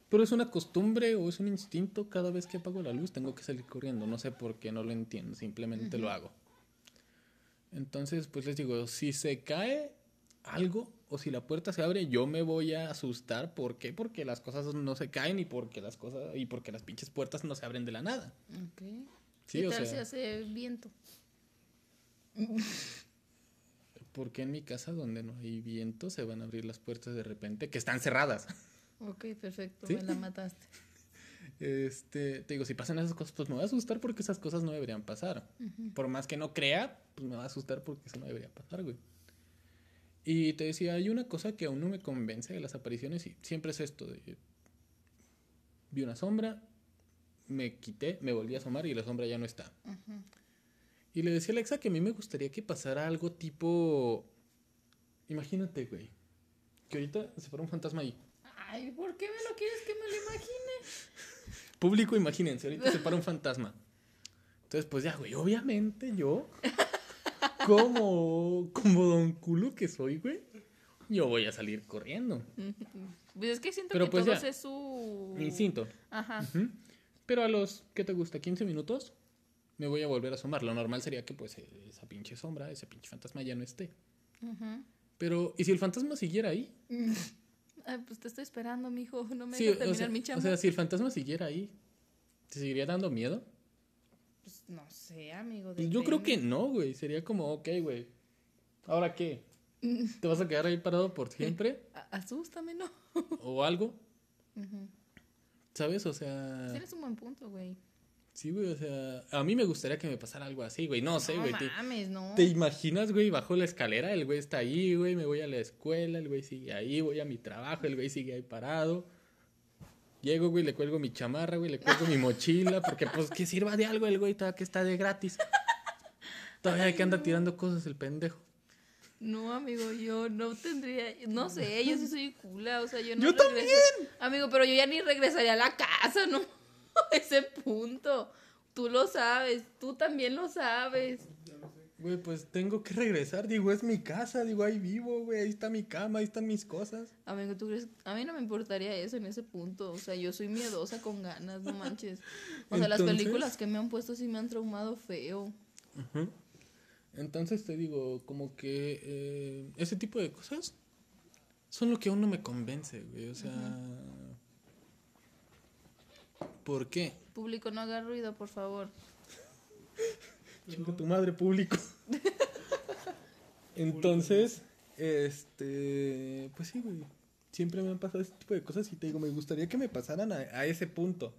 pero es una costumbre o es un instinto, cada vez que apago la luz tengo que salir corriendo, no sé por qué, no lo entiendo, simplemente lo hago. Entonces, pues les digo, si se cae algo o si la puerta se abre, yo me voy a asustar, ¿por qué? Porque las cosas no se caen y porque las cosas y porque las pinches puertas no se abren de la nada. Ok. Sí, ¿Qué o tal sea- si hace viento? [LAUGHS] Porque en mi casa donde no hay viento se van a abrir las puertas de repente que están cerradas. Ok, perfecto, ¿Sí? me la mataste. Este, te digo, si pasan esas cosas, pues me voy a asustar porque esas cosas no deberían pasar. Por más que no crea, pues me va a asustar porque eso no debería pasar, güey. Y te decía, hay una cosa que aún no me convence de las apariciones y siempre es esto de vi una sombra, me quité, me volví a asomar y la sombra ya no está. Y le decía a Alexa que a mí me gustaría que pasara algo tipo imagínate, güey, que ahorita se fuera un fantasma ahí. Ay, ¿por qué me lo quieres que me lo imagine? Público, imagínense, ahorita se para un fantasma. Entonces, pues ya, güey, obviamente yo, como, como don culo que soy, güey, yo voy a salir corriendo. Pues es que siento Pero que pues todos ya. es su... Instinto. Ajá. Pero a los, ¿qué te gusta? 15 minutos, me voy a volver a asomar. Lo normal sería que, pues, esa pinche sombra, ese pinche fantasma ya no esté. Pero, ¿y si el fantasma siguiera ahí? [LAUGHS] Ay, pues te estoy esperando, mijo. No me Sí, dejas o terminar sea, mi chamba. o sea, si el fantasma siguiera ahí, ¿te seguiría dando miedo? Pues no sé, amigo. Pues yo creo que depende. no, güey. Sería como, ok, güey. ¿Ahora qué? [LAUGHS] ¿Te vas a quedar ahí parado por siempre? Asústame, ¿no? ¿O algo? ¿Sabes? O sea... Tienes un buen punto, güey. Sí, güey, o sea... A mí me gustaría que me pasara algo así, güey. No sé, no güey. te, mames, no. ¿Te imaginas, güey? Bajo la escalera, el güey está ahí, güey. Me voy a la escuela, el güey sigue ahí. Voy a mi trabajo, el güey sigue ahí parado. Llego, güey, le cuelgo mi chamarra, güey, le cuelgo mi [LAUGHS] mochila, porque pues que sirva de algo el güey, todavía que está de gratis. [LAUGHS] Todavía que anda tirando cosas el pendejo. No, amigo, yo no tendría, no sé, yo sí soy cula, o sea, yo no Yo regreso- Amigo, pero yo ya ni regresaría a la casa, ¿no? [LAUGHS] Ese punto. Tú lo sabes, tú también lo sabes. Güey, pues tengo que regresar, digo, es mi casa, digo, ahí vivo, güey, ahí está mi cama, ahí están mis cosas. Amigo, ¿tú crees? A mí no me importaría eso en ese punto. O sea, yo soy miedosa con ganas, no manches. O sea, las películas que me han puesto sí me han traumado feo. Entonces te digo, como que eh, ese tipo de cosas son lo que aún no me convence, güey, o sea... ¿Por qué? Público, no haga ruido, por favor. [LAUGHS] Chinga tu madre público. [LAUGHS] Entonces, este, pues sí, güey. Siempre me han pasado ese tipo de cosas y te digo, me gustaría que me pasaran a, a ese punto.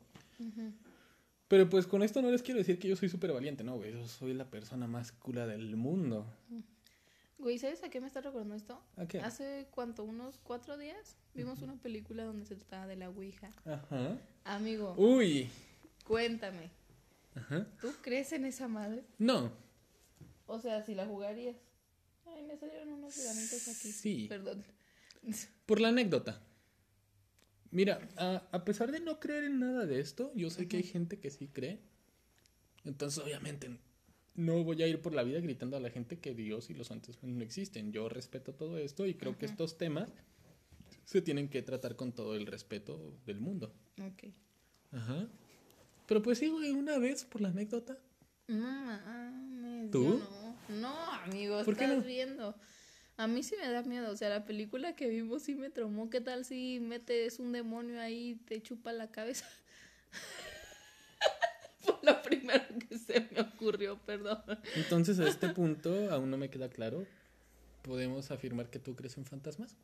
Pero pues con esto no les quiero decir que yo soy súper valiente, no, güey. Yo soy la persona más cula del mundo. Güey, ¿sabes a qué me está recordando esto? ¿A qué? Hace cuánto, unos cuatro días, vimos una película donde se trataba de la Ouija. Ajá. Amigo, Uy. cuéntame, Ajá. ¿tú crees en esa madre? No. O sea, si la jugarías. Ay, me salieron unos granitos aquí. Sí. Perdón. Por la anécdota. Mira, a, a pesar de no creer en nada de esto, yo sé que hay gente que sí cree. Entonces, obviamente, no voy a ir por la vida gritando a la gente que Dios y los santos no existen. Yo respeto todo esto y creo que estos temas se tienen que tratar con todo el respeto del mundo. Ok. Ajá. Pero pues sí, güey, una vez por la anécdota. No mames. No, no, amigo, ¿Por qué estás no? viendo. A mí sí me da miedo. O sea, la película que vimos sí me traumó. ¿Qué tal si metes un demonio ahí y te chupa la cabeza? [LAUGHS] Lo primero que se me ocurrió, perdón. Entonces, a este punto aún no me queda claro. ¿Podemos afirmar que tú crees en fantasmas?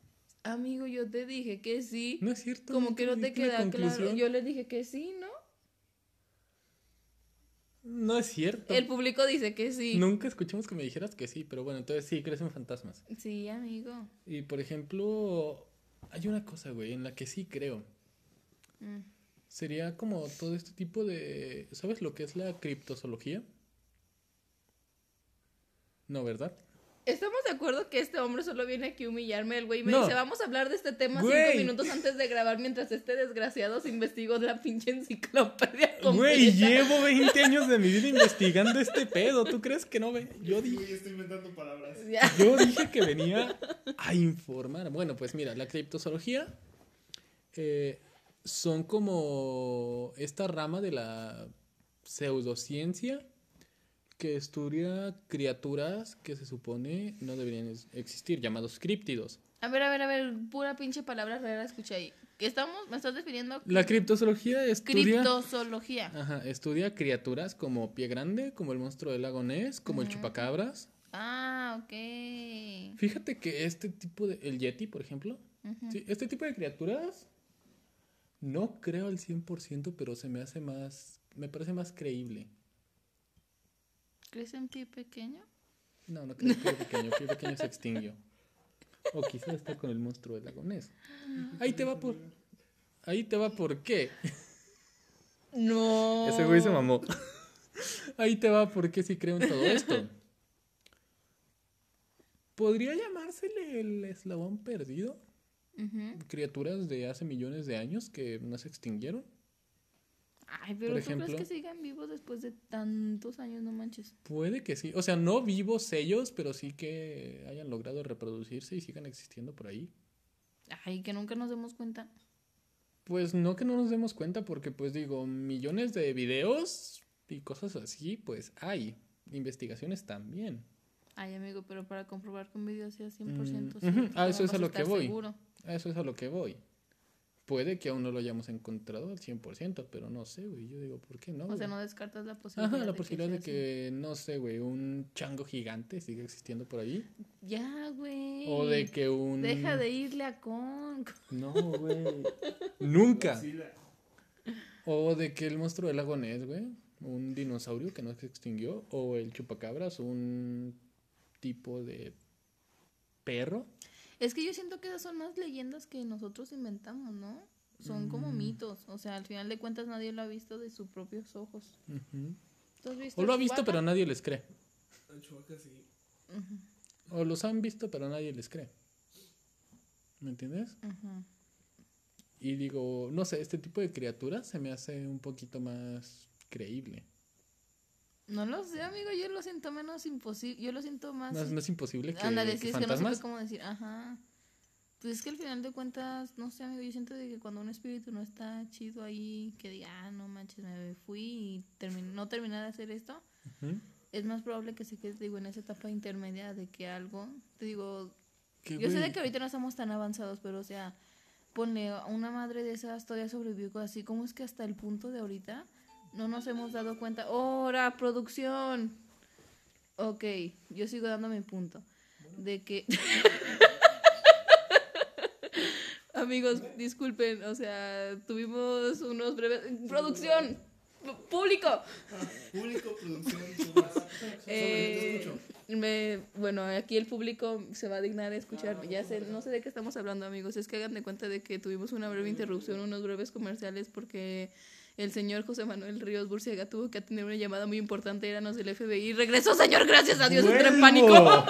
Amigo, yo te dije que sí. No es cierto. Como que no te queda claro. Yo le dije que sí, ¿no? No es cierto. El público dice que sí. Nunca escuchamos que me dijeras que sí, pero bueno, entonces sí, crees en fantasmas. Sí, amigo. Y por ejemplo, hay una cosa, güey, en la que sí creo. Mm. Sería como todo este tipo de... ¿Sabes lo que es la criptozoología? No, ¿verdad? Estamos de acuerdo que este hombre solo viene aquí a humillarme. El güey me No. dice, vamos a hablar de este tema Güey. cinco minutos antes de grabar mientras este desgraciado se investigó la pinche enciclopedia completa. Güey, llevo [LAUGHS] 20 años de mi vida investigando este pedo. ¿Tú crees que no ve? Yo dije... güey, estoy inventando palabras. Ya. Yo dije que venía a informar. Bueno, pues mira, la criptozoología eh, son como esta rama de la pseudociencia que estudia criaturas que se supone no deberían existir, llamados críptidos. A ver, a ver, a ver, pura pinche palabra rara escuché ahí. ¿Qué estamos? ¿Me estás definiendo? La criptozoología estudia, Criptozoología. ajá, estudia criaturas como Pie Grande, como el monstruo del lago Ness, como el chupacabras. Ah, ok. Fíjate que este tipo de... El Yeti, por ejemplo. Sí, este tipo de criaturas no creo al 100%, pero se me hace más, me parece más creíble. ¿Crees en pie pequeño? No, no creo que Pie pequeño, Pie pequeño se extinguió. O quizá está con el monstruo del lagonés. Ahí te va por... Ahí te va por qué. No. Ese güey se mamó. Ahí te va por qué sí creo en todo esto. ¿Podría llamársele el eslabón perdido? Criaturas de hace millones de años que no se extinguieron. Ay, pero Por ¿tú crees ejemplo. que sigan vivos después de tantos años? No manches. Puede que sí. O sea, no vivos ellos, pero sí que hayan logrado reproducirse y sigan existiendo por ahí. Ay, que nunca nos demos cuenta. Pues no que no nos demos cuenta, porque pues digo, millones de videos y cosas así, pues hay. Investigaciones también. Ay, amigo, pero para comprobar que un video sea 100% Mm, cierto. Ah, ¿cómo eso es a lo que voy. seguro? A eso es a lo que voy. Puede que aún no lo hayamos encontrado al 100%, pero no sé, güey. Yo digo, ¿por qué no? O sea, no descartas la posibilidad. Ajá, la de posibilidad de sea que, no sé, güey, un chango gigante siga existiendo por ahí. Ya, güey. O de que un... Deja de irle a con. No, [LAUGHS] güey. Nunca. O de que el monstruo del lago Ness, güey. Un dinosaurio que no se extinguió. O el chupacabras, un tipo de perro. Es que yo siento que esas son más leyendas que nosotros inventamos, ¿no? Son como Mm. mitos. O sea, al final de cuentas nadie lo ha visto de sus propios ojos. Ujú. ¿Tú has visto O lo ha visto, pero nadie les cree. El Chewbacca sí. Ujú, O los han visto, pero nadie les cree. ¿Me entiendes? Y digo, no sé, este tipo de criaturas se me hace un poquito más creíble. No lo sé, amigo. Yo lo siento menos imposible. Yo lo siento más. Más, más imposible que, Ándale, que sí, es que no fantasmas. sé cómo decir. Ajá. Pues es que al final de cuentas, no sé, amigo, yo siento de que cuando un espíritu no está chido ahí, que diga, ah, no manches, me fui y termin no terminé de hacer esto, es más probable que se quede, digo, en esa etapa intermedia de que algo, te digo, yo sé de que ahorita no estamos tan avanzados, pero o sea, ponle a una madre de esas todavía sobrevivió así, como es que hasta el punto de ahorita no nos hemos dado cuenta, ¡hora, producción! Ok, yo sigo dando mi punto, de que... [LAUGHS] Amigos, disculpen, o sea, tuvimos unos breves... ¡Producción! ¡Público! Público, producción. [LAUGHS] Eh, Sobre, te escucho. me, bueno, aquí el público se va a dignar a escuchar. Ya sé, no sé de qué estamos hablando, amigos. Es que hagan de cuenta de que tuvimos una breve interrupción, unos breves comerciales, porque el señor José Manuel Ríos Burciaga tuvo que atender una llamada muy importante, éramos del FBI. Regresó, señor, gracias a Dios, entré en pánico. [LAUGHS]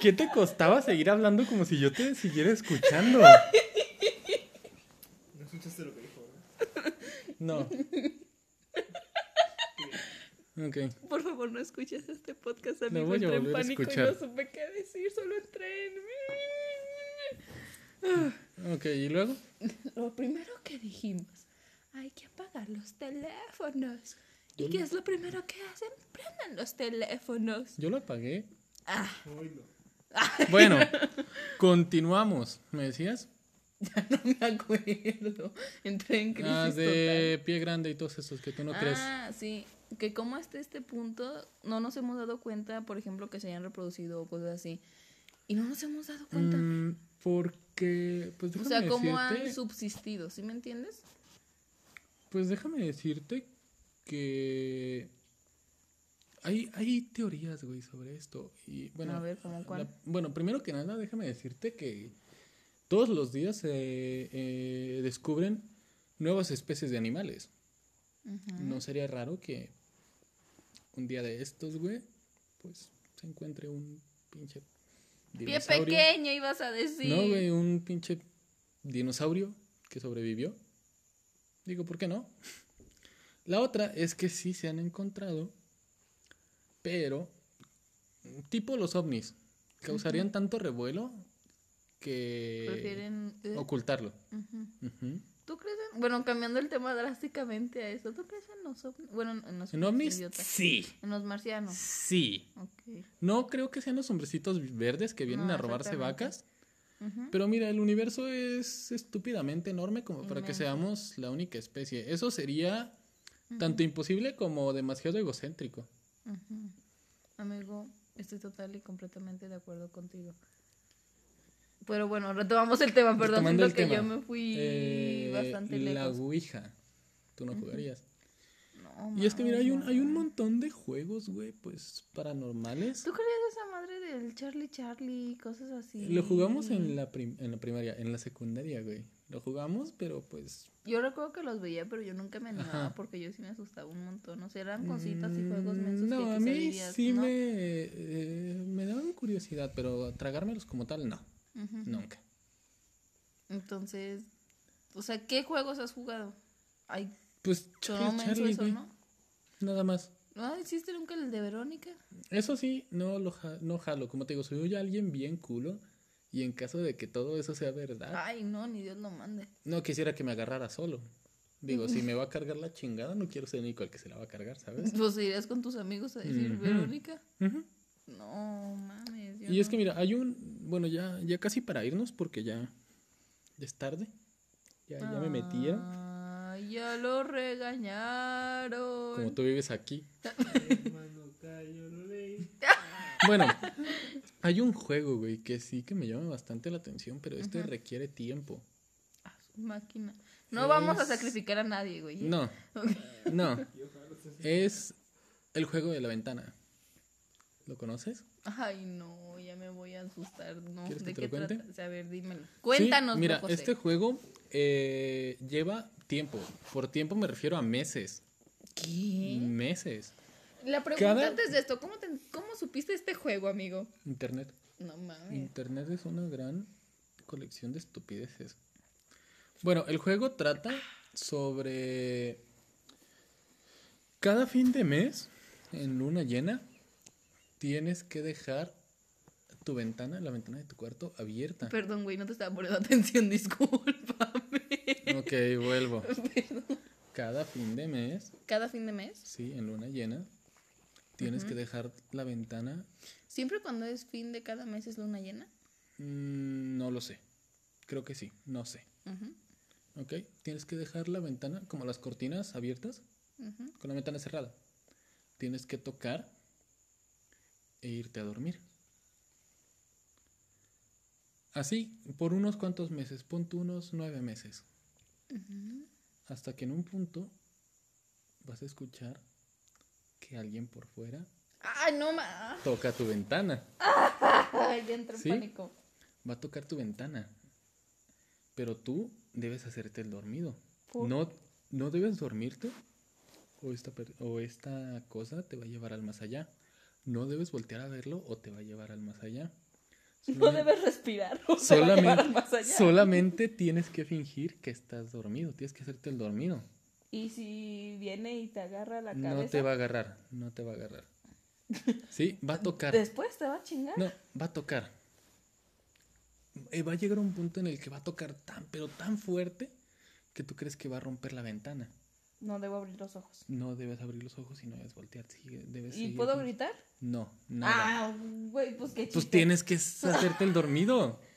¿Qué te costaba seguir hablando como si yo te siguiera escuchando? ¿No escuchaste lo que dijo? ¿no? No. Ok. Por favor, no escuches este podcast, amigo. voy a Entré en volver a pánico y escuchar. no supe qué decir, solo entré en... Ok, ¿y luego? [LAUGHS] Lo primero que dijimos, hay que apagar los teléfonos. Yo ¿Y qué lo- es lo primero que hacen? Prendan los teléfonos. Yo lo apagué. Ah. [LAUGHS] Bueno, continuamos. ¿Me decías? [LAUGHS] no me acuerdo. Entré en crisis Ah, de pie grande y todos esos que tú no crees. Ah, sí. Que como hasta este punto no nos hemos dado cuenta, por ejemplo, que se hayan reproducido o cosas así. Y no nos hemos dado cuenta. Mm, porque, pues o déjame sea, cómo han subsistido, ¿sí me entiendes? pues déjame decirte que hay, hay teorías, güey, sobre esto. Y bueno, A ver, ¿cómo cuál? la- bueno, primero que nada, déjame decirte que todos los días se eh, descubren nuevas especies de animales. No sería raro que un día de estos, güey, pues se encuentre un pinche Pie pequeño, ibas a decir. No, güey, un pinche dinosaurio que sobrevivió. Digo, ¿por qué no? La otra es que sí se han encontrado, pero tipo los ovnis, causarían tanto revuelo que Prefieren. eh, ocultarlo. ¿Tú crees en.? Bueno, cambiando el tema drásticamente a eso. ¿Tú crees en los ovnis? Bueno, en los ¿En ovnis? idiota. Sí, En los marcianos. sí. Ok. No creo que sean los hombrecitos verdes que vienen No, a robarse vacas. Pero mira, el universo es estúpidamente enorme como para que seamos la única especie. Eso sería tanto imposible como demasiado egocéntrico. Amigo, estoy total y completamente de acuerdo contigo. Pero bueno, retomamos el tema, perdón, Retomando siento que tema. yo me fui Eh, bastante la lejos. Ouija. Tú no jugarías. No, Y es que mira, hay un, hay un montón de juegos, güey, pues paranormales. ¿Tú creías esa madre del Charlie Charlie y cosas así? Lo jugamos en la, prim- en la primaria, en la secundaria, güey. Lo jugamos, pero pues... Yo recuerdo que los veía, pero yo nunca me animaba Ajá. porque yo sí me asustaba un montón. O sea, eran cositas y juegos mensos mm, No, que a quizá mí dirías, sí ¿no? me, eh, me daban curiosidad, pero tragármelos como tal, no. Nunca. Entonces, o sea, ¿qué juegos has jugado? Ay, Pues Charlie, Charlie, eso. ¿no? Nada más. ¿No hiciste nunca el de Verónica? Eso sí, no lo ja- no jalo. Como te digo, soy alguien bien culo. Y en caso de que todo eso sea verdad, Ay, no, ni Dios lo mande. no quisiera que me agarrara solo. Digo, si me [LAUGHS] va a cargar la chingada, no quiero ser el único al que se la va a cargar, ¿sabes? Pues irías con tus amigos a decir. Verónica. No, mames. yo Y es que mira, hay un, bueno, ya, ya casi para irnos porque ya, ya es tarde. Ya, ya me metía. Ay, ya lo regañaron. Como tú vives aquí. [LAUGHS] Bueno, hay un juego, güey, que sí que me llama bastante la atención, pero este requiere tiempo. Ah, su máquina. No vamos a sacrificar a nadie, güey. ¿eh? No, no. Es el juego de la ventana. ¿Lo conoces? Ay, no, ya me voy a asustar. No, ¿Quieres que ¿de te qué lo cuente? trata? A ver, dímelo. Cuéntanos, Sí, mira, José. este juego eh, lleva tiempo. Por tiempo me refiero a meses. ¿Qué? Meses. La pregunta Cada- antes de esto, ¿cómo, te- ¿cómo supiste este juego, amigo? Internet. No mames. Internet es una gran colección de estupideces. Bueno, el juego trata sobre cada fin de mes, en luna llena, tienes que dejar tu ventana, la ventana de tu cuarto, abierta. Perdón, güey, no te estaba poniendo [LAUGHS] atención, discúlpame. Ok, vuelvo. [LAUGHS] Cada fin de mes, Cada fin de mes, sí, en luna llena, tienes que dejar la ventana. siempre cuando es fin de cada mes es luna llena. mm, no lo sé. Creo que sí, no sé. Ujú, Ok, tienes que dejar la ventana, como las cortinas abiertas, con la ventana cerrada. Tienes que tocar e irte a dormir. Así, por unos cuantos meses, pon tú unos nueve meses. Hasta que en un punto vas a escuchar que alguien por fuera Ay, no ma. toca tu ventana. Ay, ya entré en ¿Sí? pánico. Va a tocar tu ventana. Pero tú debes hacerte el dormido. ¿Por? No, no debes dormirte o esta, o esta cosa te va a llevar al más allá. No debes voltear a verlo o te va a llevar al más allá. No debes respirar. o te va a llevar Solamente, más allá. solamente tienes que fingir que estás dormido. Tienes que hacerte el dormido. Y si viene y te agarra la No cabeza. te va a agarrar. No te va a agarrar. Sí, va a tocar. Después te va a chingar. No, va a tocar. Eh, va a llegar un punto en el que va a tocar tan, pero tan fuerte que tú crees que va a romper la ventana. No debo abrir los ojos. No debes abrir los ojos y no debes voltear. sigue- debes ¿Y puedo con- gritar? No, nada. Ah, güey, pues qué chiste. pues tienes que hacerte el dormido. [LAUGHS]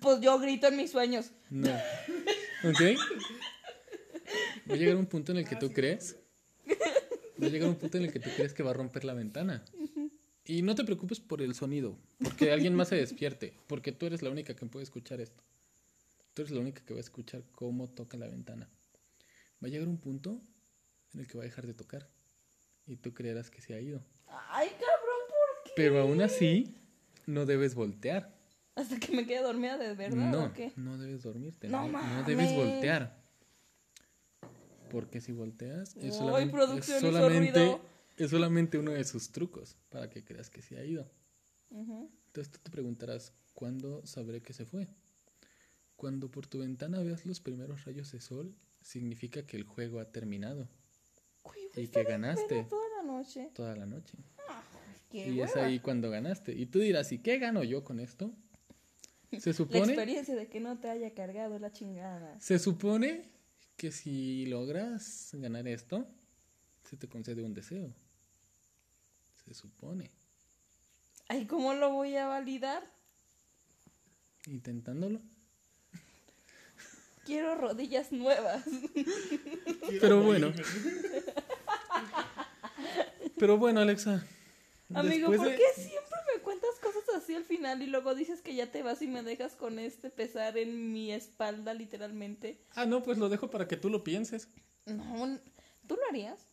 Pues yo grito en mis sueños. No. ¿Ok? Va a llegar un punto en el que tú crees. Va a llegar un punto en el que tú crees que va a romper la ventana. Y no te preocupes por el sonido, porque alguien más se despierte, porque tú eres la única que puede escuchar esto. Tú eres la única que va a escuchar cómo toca la ventana. Va a llegar un punto en el que va a dejar de tocar y tú creerás que se ha ido. Ay, cabrón, ¿por qué? Pero aún así, no debes voltear. Hasta que me quede dormida de verdad No, o qué? no debes dormirte. No No, no debes voltear. Porque si volteas, es solamente, es, solamente, ruido. es solamente uno de sus trucos para que creas que se ha ido. Entonces tú te preguntarás, ¿cuándo sabré que se fue? Cuando por tu ventana veas los primeros rayos de sol, significa que el juego ha terminado y que ganaste toda la noche. toda la noche. Qué Y es ahí cuando ganaste. Y tú dirás, ¿y qué gano yo con esto? Se La supone... experiencia de que no te haya cargado la chingada. Se supone que si logras ganar esto, se te concede un deseo. Se supone. Ay, ¿cómo lo voy a validar? Intentándolo. Quiero rodillas nuevas. Quiero Pero bueno. Pero bueno, Alexa. Amigo, ¿por de- qué siempre me cuentas cosas así al final y luego dices que ya te vas y me dejas con este pesar en mi espalda, literalmente? Ah, no, pues lo dejo para que tú lo pienses. No, ¿tú lo harías?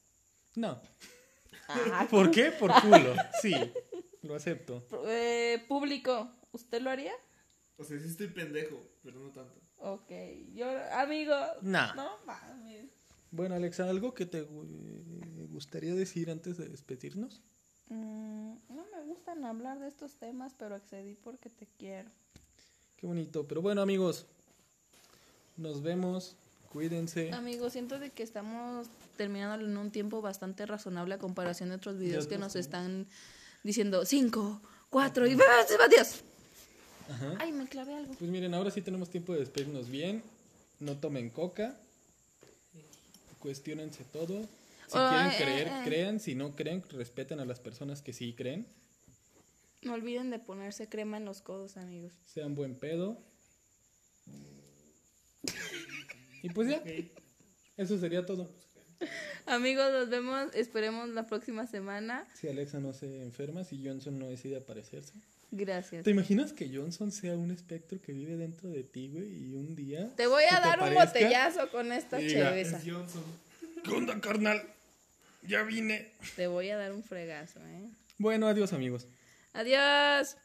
No. Ah, ¿Por qué? Por culo. Sí, lo acepto. eh, público, ¿usted lo haría? O sea, sí estoy pendejo, pero no tanto. Ok, yo, amigo. Nah. No mames. Bueno, Alexa, ¿algo que te gu- gustaría decir antes de despedirnos? Mm, no me gustan hablar de estos temas, pero accedí porque te quiero. Qué bonito. Pero bueno, amigos, nos vemos. Cuídense. Amigos, siento de que estamos terminando en un tiempo bastante razonable a comparación de otros videos que nos están diciendo 5, 4 y ¡Ah, se va Dios! Ajá. Ay, me clavé algo. Pues miren, ahora sí tenemos tiempo de despedirnos bien. No tomen coca. Cuestiónense todo. Si Ay, quieren creer, ay, ay. crean. Si no creen, respeten a las personas que sí creen. No olviden de ponerse crema en los codos, amigos. Sean buen pedo. Y pues ya, eso sería todo. Amigos, nos vemos, esperemos la próxima semana. Si Alexa no se enferma, si Johnson no decide aparecerse. Gracias. ¿Te imaginas que Johnson sea un espectro que vive dentro de ti, güey? Y un día. Te voy a dar un botellazo con esta cheveza. Es Johnson. ¿Qué onda, carnal? Ya vine. Te voy a dar un fregazo, ¿eh? Bueno, adiós, amigos. Adiós.